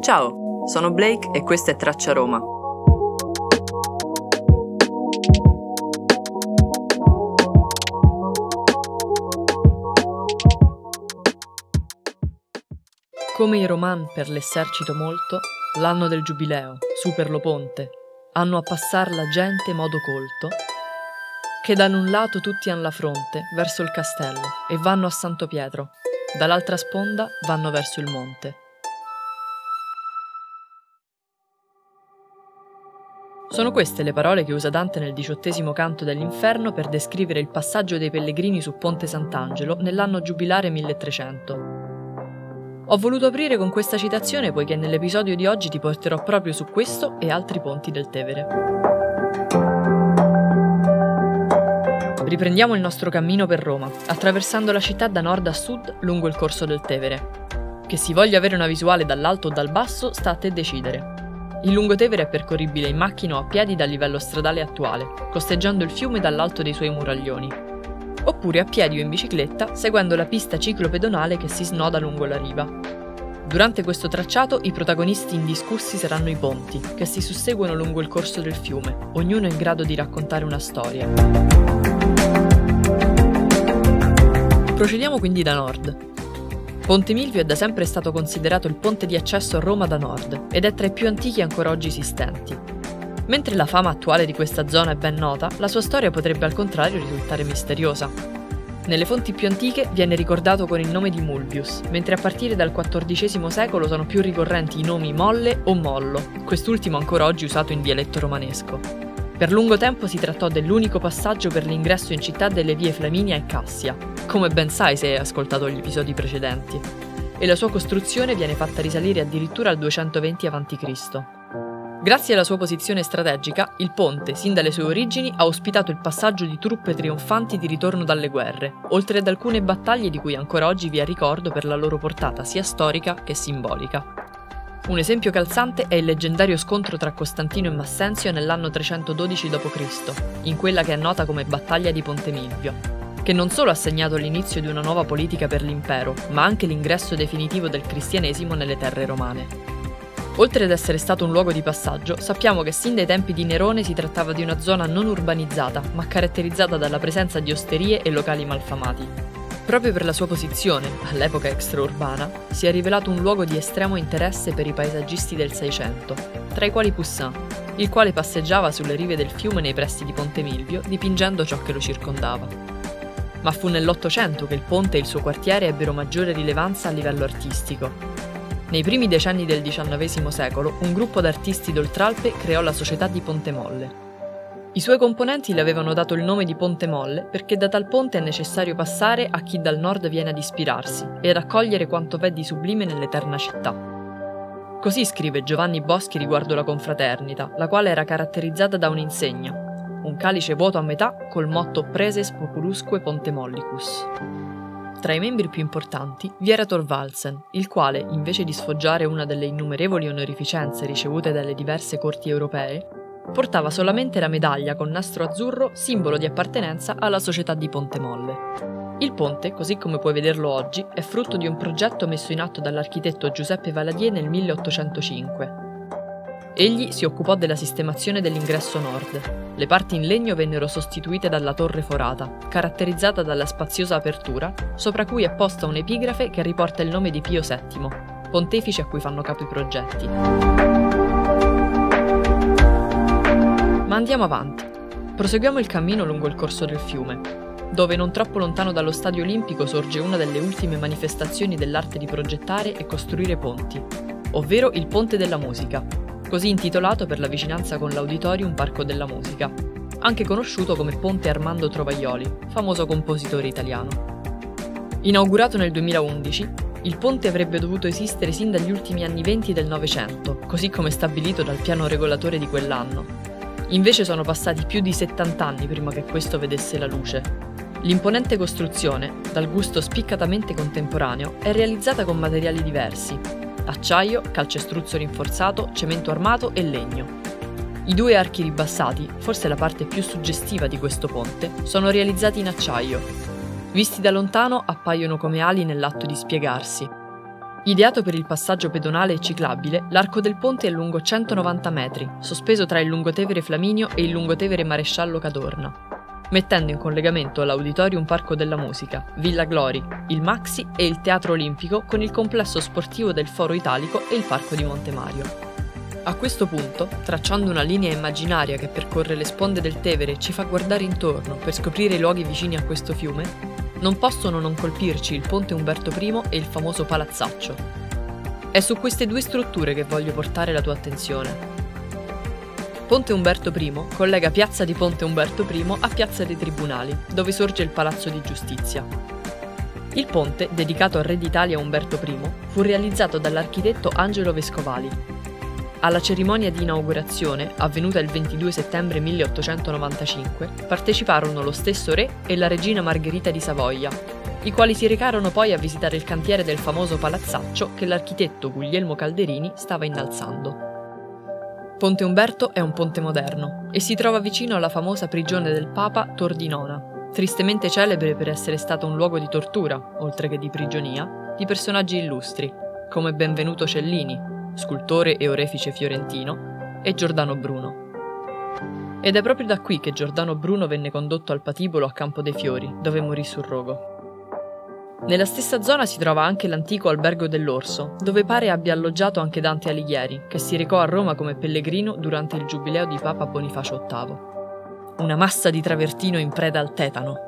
Ciao, sono Blake e questa è Traccia Roma. Come i roman per l'esercito molto, l'anno del giubileo, su per lo ponte, hanno a passar la gente modo colto, che da un lato tutti han la fronte verso il castello e vanno a Santo Pietro, dall'altra sponda vanno verso il monte. Sono queste le parole che usa Dante nel diciottesimo canto dell'Inferno per descrivere il passaggio dei pellegrini su Ponte Sant'Angelo nell'anno giubilare 1300. Ho voluto aprire con questa citazione poiché nell'episodio di oggi ti porterò proprio su questo e altri ponti del Tevere. Riprendiamo il nostro cammino per Roma, attraversando la città da nord a sud lungo il corso del Tevere. Che si voglia avere una visuale dall'alto o dal basso sta a te decidere. Il lungotevere è percorribile in macchina o a piedi dal livello stradale attuale, costeggiando il fiume dall'alto dei suoi muraglioni, oppure a piedi o in bicicletta seguendo la pista ciclopedonale che si snoda lungo la riva. Durante questo tracciato i protagonisti indiscussi saranno i ponti, che si susseguono lungo il corso del fiume, ognuno in grado di raccontare una storia. Procediamo quindi da nord. Ponte Milvio è da sempre stato considerato il ponte di accesso a Roma da nord ed è tra i più antichi ancora oggi esistenti. Mentre la fama attuale di questa zona è ben nota, la sua storia potrebbe al contrario risultare misteriosa. Nelle fonti più antiche viene ricordato con il nome di Mulvius, mentre a partire dal XIV secolo sono più ricorrenti i nomi Molle o Mollo, quest'ultimo ancora oggi usato in dialetto romanesco. Per lungo tempo si trattò dell'unico passaggio per l'ingresso in città delle vie Flaminia e Cassia, come ben sai se hai ascoltato gli episodi precedenti, e la sua costruzione viene fatta risalire addirittura al 220 a.C. Grazie alla sua posizione strategica, il ponte, sin dalle sue origini, ha ospitato il passaggio di truppe trionfanti di ritorno dalle guerre, oltre ad alcune battaglie di cui ancora oggi vi è ricordo per la loro portata sia storica che simbolica. Un esempio calzante è il leggendario scontro tra Costantino e Massenzio nell'anno 312 d.C., in quella che è nota come Battaglia di Ponte Milvio, che non solo ha segnato l'inizio di una nuova politica per l'impero, ma anche l'ingresso definitivo del cristianesimo nelle terre romane. Oltre ad essere stato un luogo di passaggio, sappiamo che sin dai tempi di Nerone si trattava di una zona non urbanizzata, ma caratterizzata dalla presenza di osterie e locali malfamati. Proprio per la sua posizione, all'epoca extraurbana, si è rivelato un luogo di estremo interesse per i paesaggisti del Seicento, tra i quali Poussin, il quale passeggiava sulle rive del fiume nei pressi di Ponte Milvio, dipingendo ciò che lo circondava. Ma fu nell'Ottocento che il ponte e il suo quartiere ebbero maggiore rilevanza a livello artistico, nei primi decenni del XIX secolo, un gruppo d'artisti d'Oltralpe creò la Società di Ponte Molle. I suoi componenti le avevano dato il nome di Ponte Molle perché da tal ponte è necessario passare a chi dal nord viene ad ispirarsi e ad accogliere quanto v'è di sublime nell'eterna città. Così scrive Giovanni Boschi riguardo la confraternita, la quale era caratterizzata da un'insegna, un calice vuoto a metà col motto Preses Populusque Ponte Mollicus. Tra i membri più importanti vi era Thorvaldsen, il quale, invece di sfoggiare una delle innumerevoli onorificenze ricevute dalle diverse corti europee, portava solamente la medaglia con nastro azzurro, simbolo di appartenenza alla società di Ponte Molle. Il ponte, così come puoi vederlo oggi, è frutto di un progetto messo in atto dall'architetto Giuseppe Valadier nel 1805 Egli si occupò della sistemazione dell'ingresso nord. Le parti in legno vennero sostituite dalla torre forata, caratterizzata dalla spaziosa apertura, sopra cui è posta un'epigrafe che riporta il nome di Pio VII, pontefice a cui fanno capo i progetti. Andiamo avanti. Proseguiamo il cammino lungo il corso del fiume, dove non troppo lontano dallo stadio olimpico sorge una delle ultime manifestazioni dell'arte di progettare e costruire ponti, ovvero il Ponte della Musica, così intitolato per la vicinanza con l'Auditorium Parco della Musica, anche conosciuto come Ponte Armando Trovaioli, famoso compositore italiano. Inaugurato nel 2011, il ponte avrebbe dovuto esistere sin dagli ultimi anni 20 del Novecento, così come stabilito dal piano regolatore di quell'anno. Invece sono passati più di 70 anni prima che questo vedesse la luce. L'imponente costruzione, dal gusto spiccatamente contemporaneo, è realizzata con materiali diversi, acciaio, calcestruzzo rinforzato, cemento armato e legno. I due archi ribassati, forse la parte più suggestiva di questo ponte, sono realizzati in acciaio. Visti da lontano appaiono come ali nell'atto di spiegarsi. Ideato per il passaggio pedonale e ciclabile, l'arco del ponte è lungo 190 metri, sospeso tra il lungotevere Flaminio e il lungotevere Maresciallo Cadorna, mettendo in collegamento l'Auditorium Parco della Musica, Villa Glori, il Maxi e il Teatro Olimpico con il complesso sportivo del Foro Italico e il Parco di Montemario. A questo punto, tracciando una linea immaginaria che percorre le sponde del Tevere e ci fa guardare intorno per scoprire i luoghi vicini a questo fiume, non possono non colpirci il ponte Umberto I e il famoso palazzaccio. È su queste due strutture che voglio portare la tua attenzione. Ponte Umberto I collega piazza di Ponte Umberto I a piazza dei Tribunali, dove sorge il Palazzo di Giustizia. Il ponte, dedicato al re d'Italia Umberto I, fu realizzato dall'architetto Angelo Vescovali alla cerimonia di inaugurazione, avvenuta il 22 settembre 1895, parteciparono lo stesso re e la regina Margherita di Savoia, i quali si recarono poi a visitare il cantiere del famoso palazzaccio che l'architetto Guglielmo Calderini stava innalzando. Ponte Umberto è un ponte moderno e si trova vicino alla famosa prigione del Papa Tordinona, tristemente celebre per essere stato un luogo di tortura, oltre che di prigionia, di personaggi illustri, come Benvenuto Cellini, scultore e orefice fiorentino, e Giordano Bruno. Ed è proprio da qui che Giordano Bruno venne condotto al patibolo a Campo dei Fiori, dove morì sul rogo. Nella stessa zona si trova anche l'antico albergo dell'Orso, dove pare abbia alloggiato anche Dante Alighieri, che si recò a Roma come pellegrino durante il giubileo di Papa Bonifacio VIII. Una massa di travertino in preda al tetano,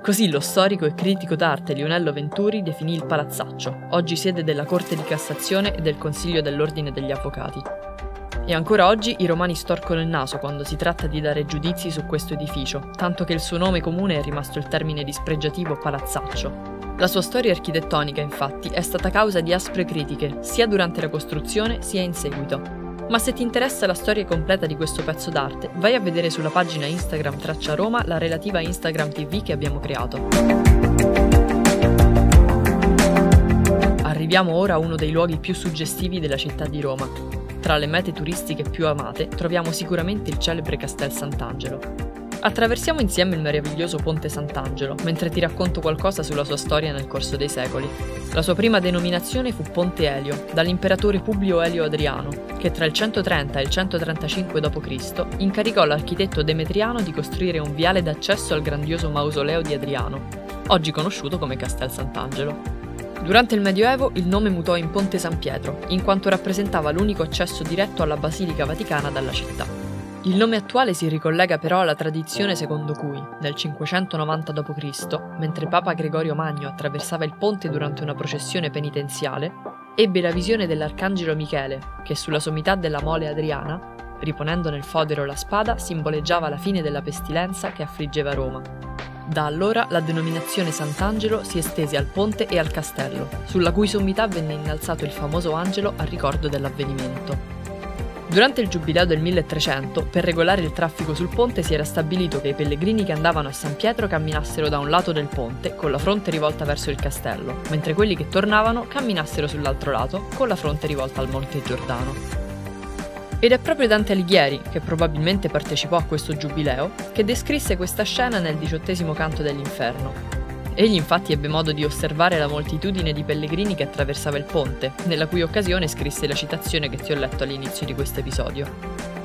Così lo storico e critico d'arte Lionello Venturi definì il palazzaccio, oggi sede della Corte di Cassazione e del Consiglio dell'Ordine degli Avvocati. E ancora oggi i romani storcono il naso quando si tratta di dare giudizi su questo edificio, tanto che il suo nome comune è rimasto il termine dispregiativo palazzaccio. La sua storia architettonica, infatti, è stata causa di aspre critiche, sia durante la costruzione sia in seguito, ma se ti interessa la storia completa di questo pezzo d'arte, vai a vedere sulla pagina Instagram Traccia Roma la relativa Instagram TV che abbiamo creato. Arriviamo ora a uno dei luoghi più suggestivi della città di Roma. Tra le mete turistiche più amate troviamo sicuramente il celebre Castel Sant'Angelo. Attraversiamo insieme il meraviglioso Ponte Sant'Angelo, mentre ti racconto qualcosa sulla sua storia nel corso dei secoli. La sua prima denominazione fu Ponte Elio, dall'imperatore Publio Elio Adriano, che tra il 130 e il 135 d.C. incaricò l'architetto Demetriano di costruire un viale d'accesso al grandioso mausoleo di Adriano, oggi conosciuto come Castel Sant'Angelo. Durante il Medioevo il nome mutò in Ponte San Pietro, in quanto rappresentava l'unico accesso diretto alla Basilica Vaticana dalla città. Il nome attuale si ricollega però alla tradizione secondo cui, nel 590 d.C., mentre Papa Gregorio Magno attraversava il ponte durante una processione penitenziale, ebbe la visione dell'arcangelo Michele, che sulla sommità della mole adriana, riponendo nel fodero la spada, simboleggiava la fine della pestilenza che affliggeva Roma. Da allora la denominazione Sant'Angelo si estese al ponte e al castello, sulla cui sommità venne innalzato il famoso angelo a ricordo dell'avvenimento. Durante il giubileo del 1300, per regolare il traffico sul ponte si era stabilito che i pellegrini che andavano a San Pietro camminassero da un lato del ponte, con la fronte rivolta verso il castello, mentre quelli che tornavano camminassero sull'altro lato, con la fronte rivolta al Monte Giordano. Ed è proprio Dante Alighieri, che probabilmente partecipò a questo giubileo, che descrisse questa scena nel diciottesimo canto dell'inferno, Egli infatti ebbe modo di osservare la moltitudine di pellegrini che attraversava il ponte, nella cui occasione scrisse la citazione che ti ho letto all'inizio di questo episodio.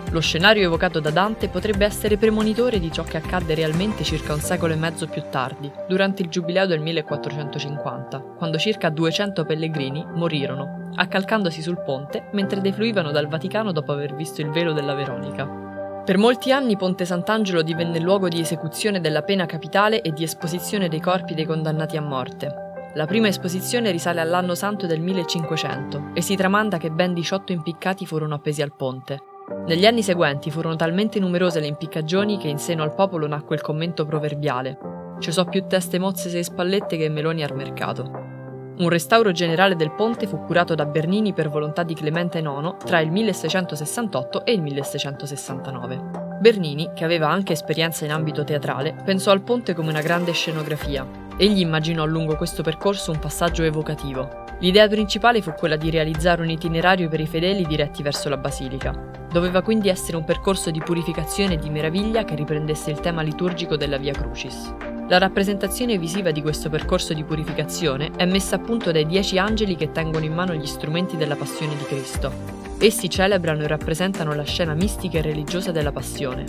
Lo scenario evocato da Dante potrebbe essere premonitore di ciò che accadde realmente circa un secolo e mezzo più tardi, durante il giubileo del 1450, quando circa 200 pellegrini morirono, accalcandosi sul ponte mentre defluivano dal Vaticano dopo aver visto il velo della Veronica. Per molti anni Ponte Sant'Angelo divenne luogo di esecuzione della pena capitale e di esposizione dei corpi dei condannati a morte. La prima esposizione risale all'anno santo del 1500 e si tramanda che ben 18 impiccati furono appesi al ponte. Negli anni seguenti furono talmente numerose le impiccagioni che in seno al popolo nacque il commento proverbiale: Ci so più teste mozze sei spallette che meloni al mercato. Un restauro generale del ponte fu curato da Bernini per volontà di Clemente IX tra il 1668 e il 1669. Bernini, che aveva anche esperienza in ambito teatrale, pensò al ponte come una grande scenografia. Egli immaginò lungo questo percorso un passaggio evocativo. L'idea principale fu quella di realizzare un itinerario per i fedeli diretti verso la basilica. Doveva quindi essere un percorso di purificazione e di meraviglia che riprendesse il tema liturgico della Via Crucis. La rappresentazione visiva di questo percorso di purificazione è messa a punto dai dieci angeli che tengono in mano gli strumenti della passione di Cristo. Essi celebrano e rappresentano la scena mistica e religiosa della passione.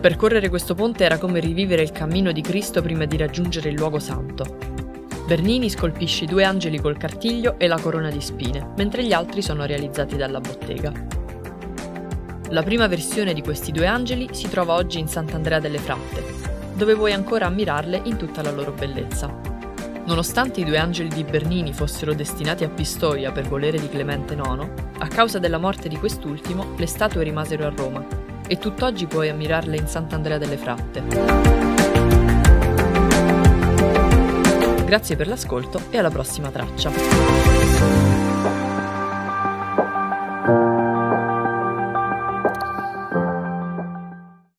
Percorrere questo ponte era come rivivere il cammino di Cristo prima di raggiungere il luogo santo. Bernini scolpisce i due angeli col cartiglio e la corona di spine, mentre gli altri sono realizzati dalla bottega. La prima versione di questi due angeli si trova oggi in Sant'Andrea delle Fratte, dove puoi ancora ammirarle in tutta la loro bellezza. Nonostante i due angeli di Bernini fossero destinati a Pistoia per volere di Clemente IX, a causa della morte di quest'ultimo le statue rimasero a Roma e tutt'oggi puoi ammirarle in Sant'Andrea delle Fratte. Grazie per l'ascolto e alla prossima traccia.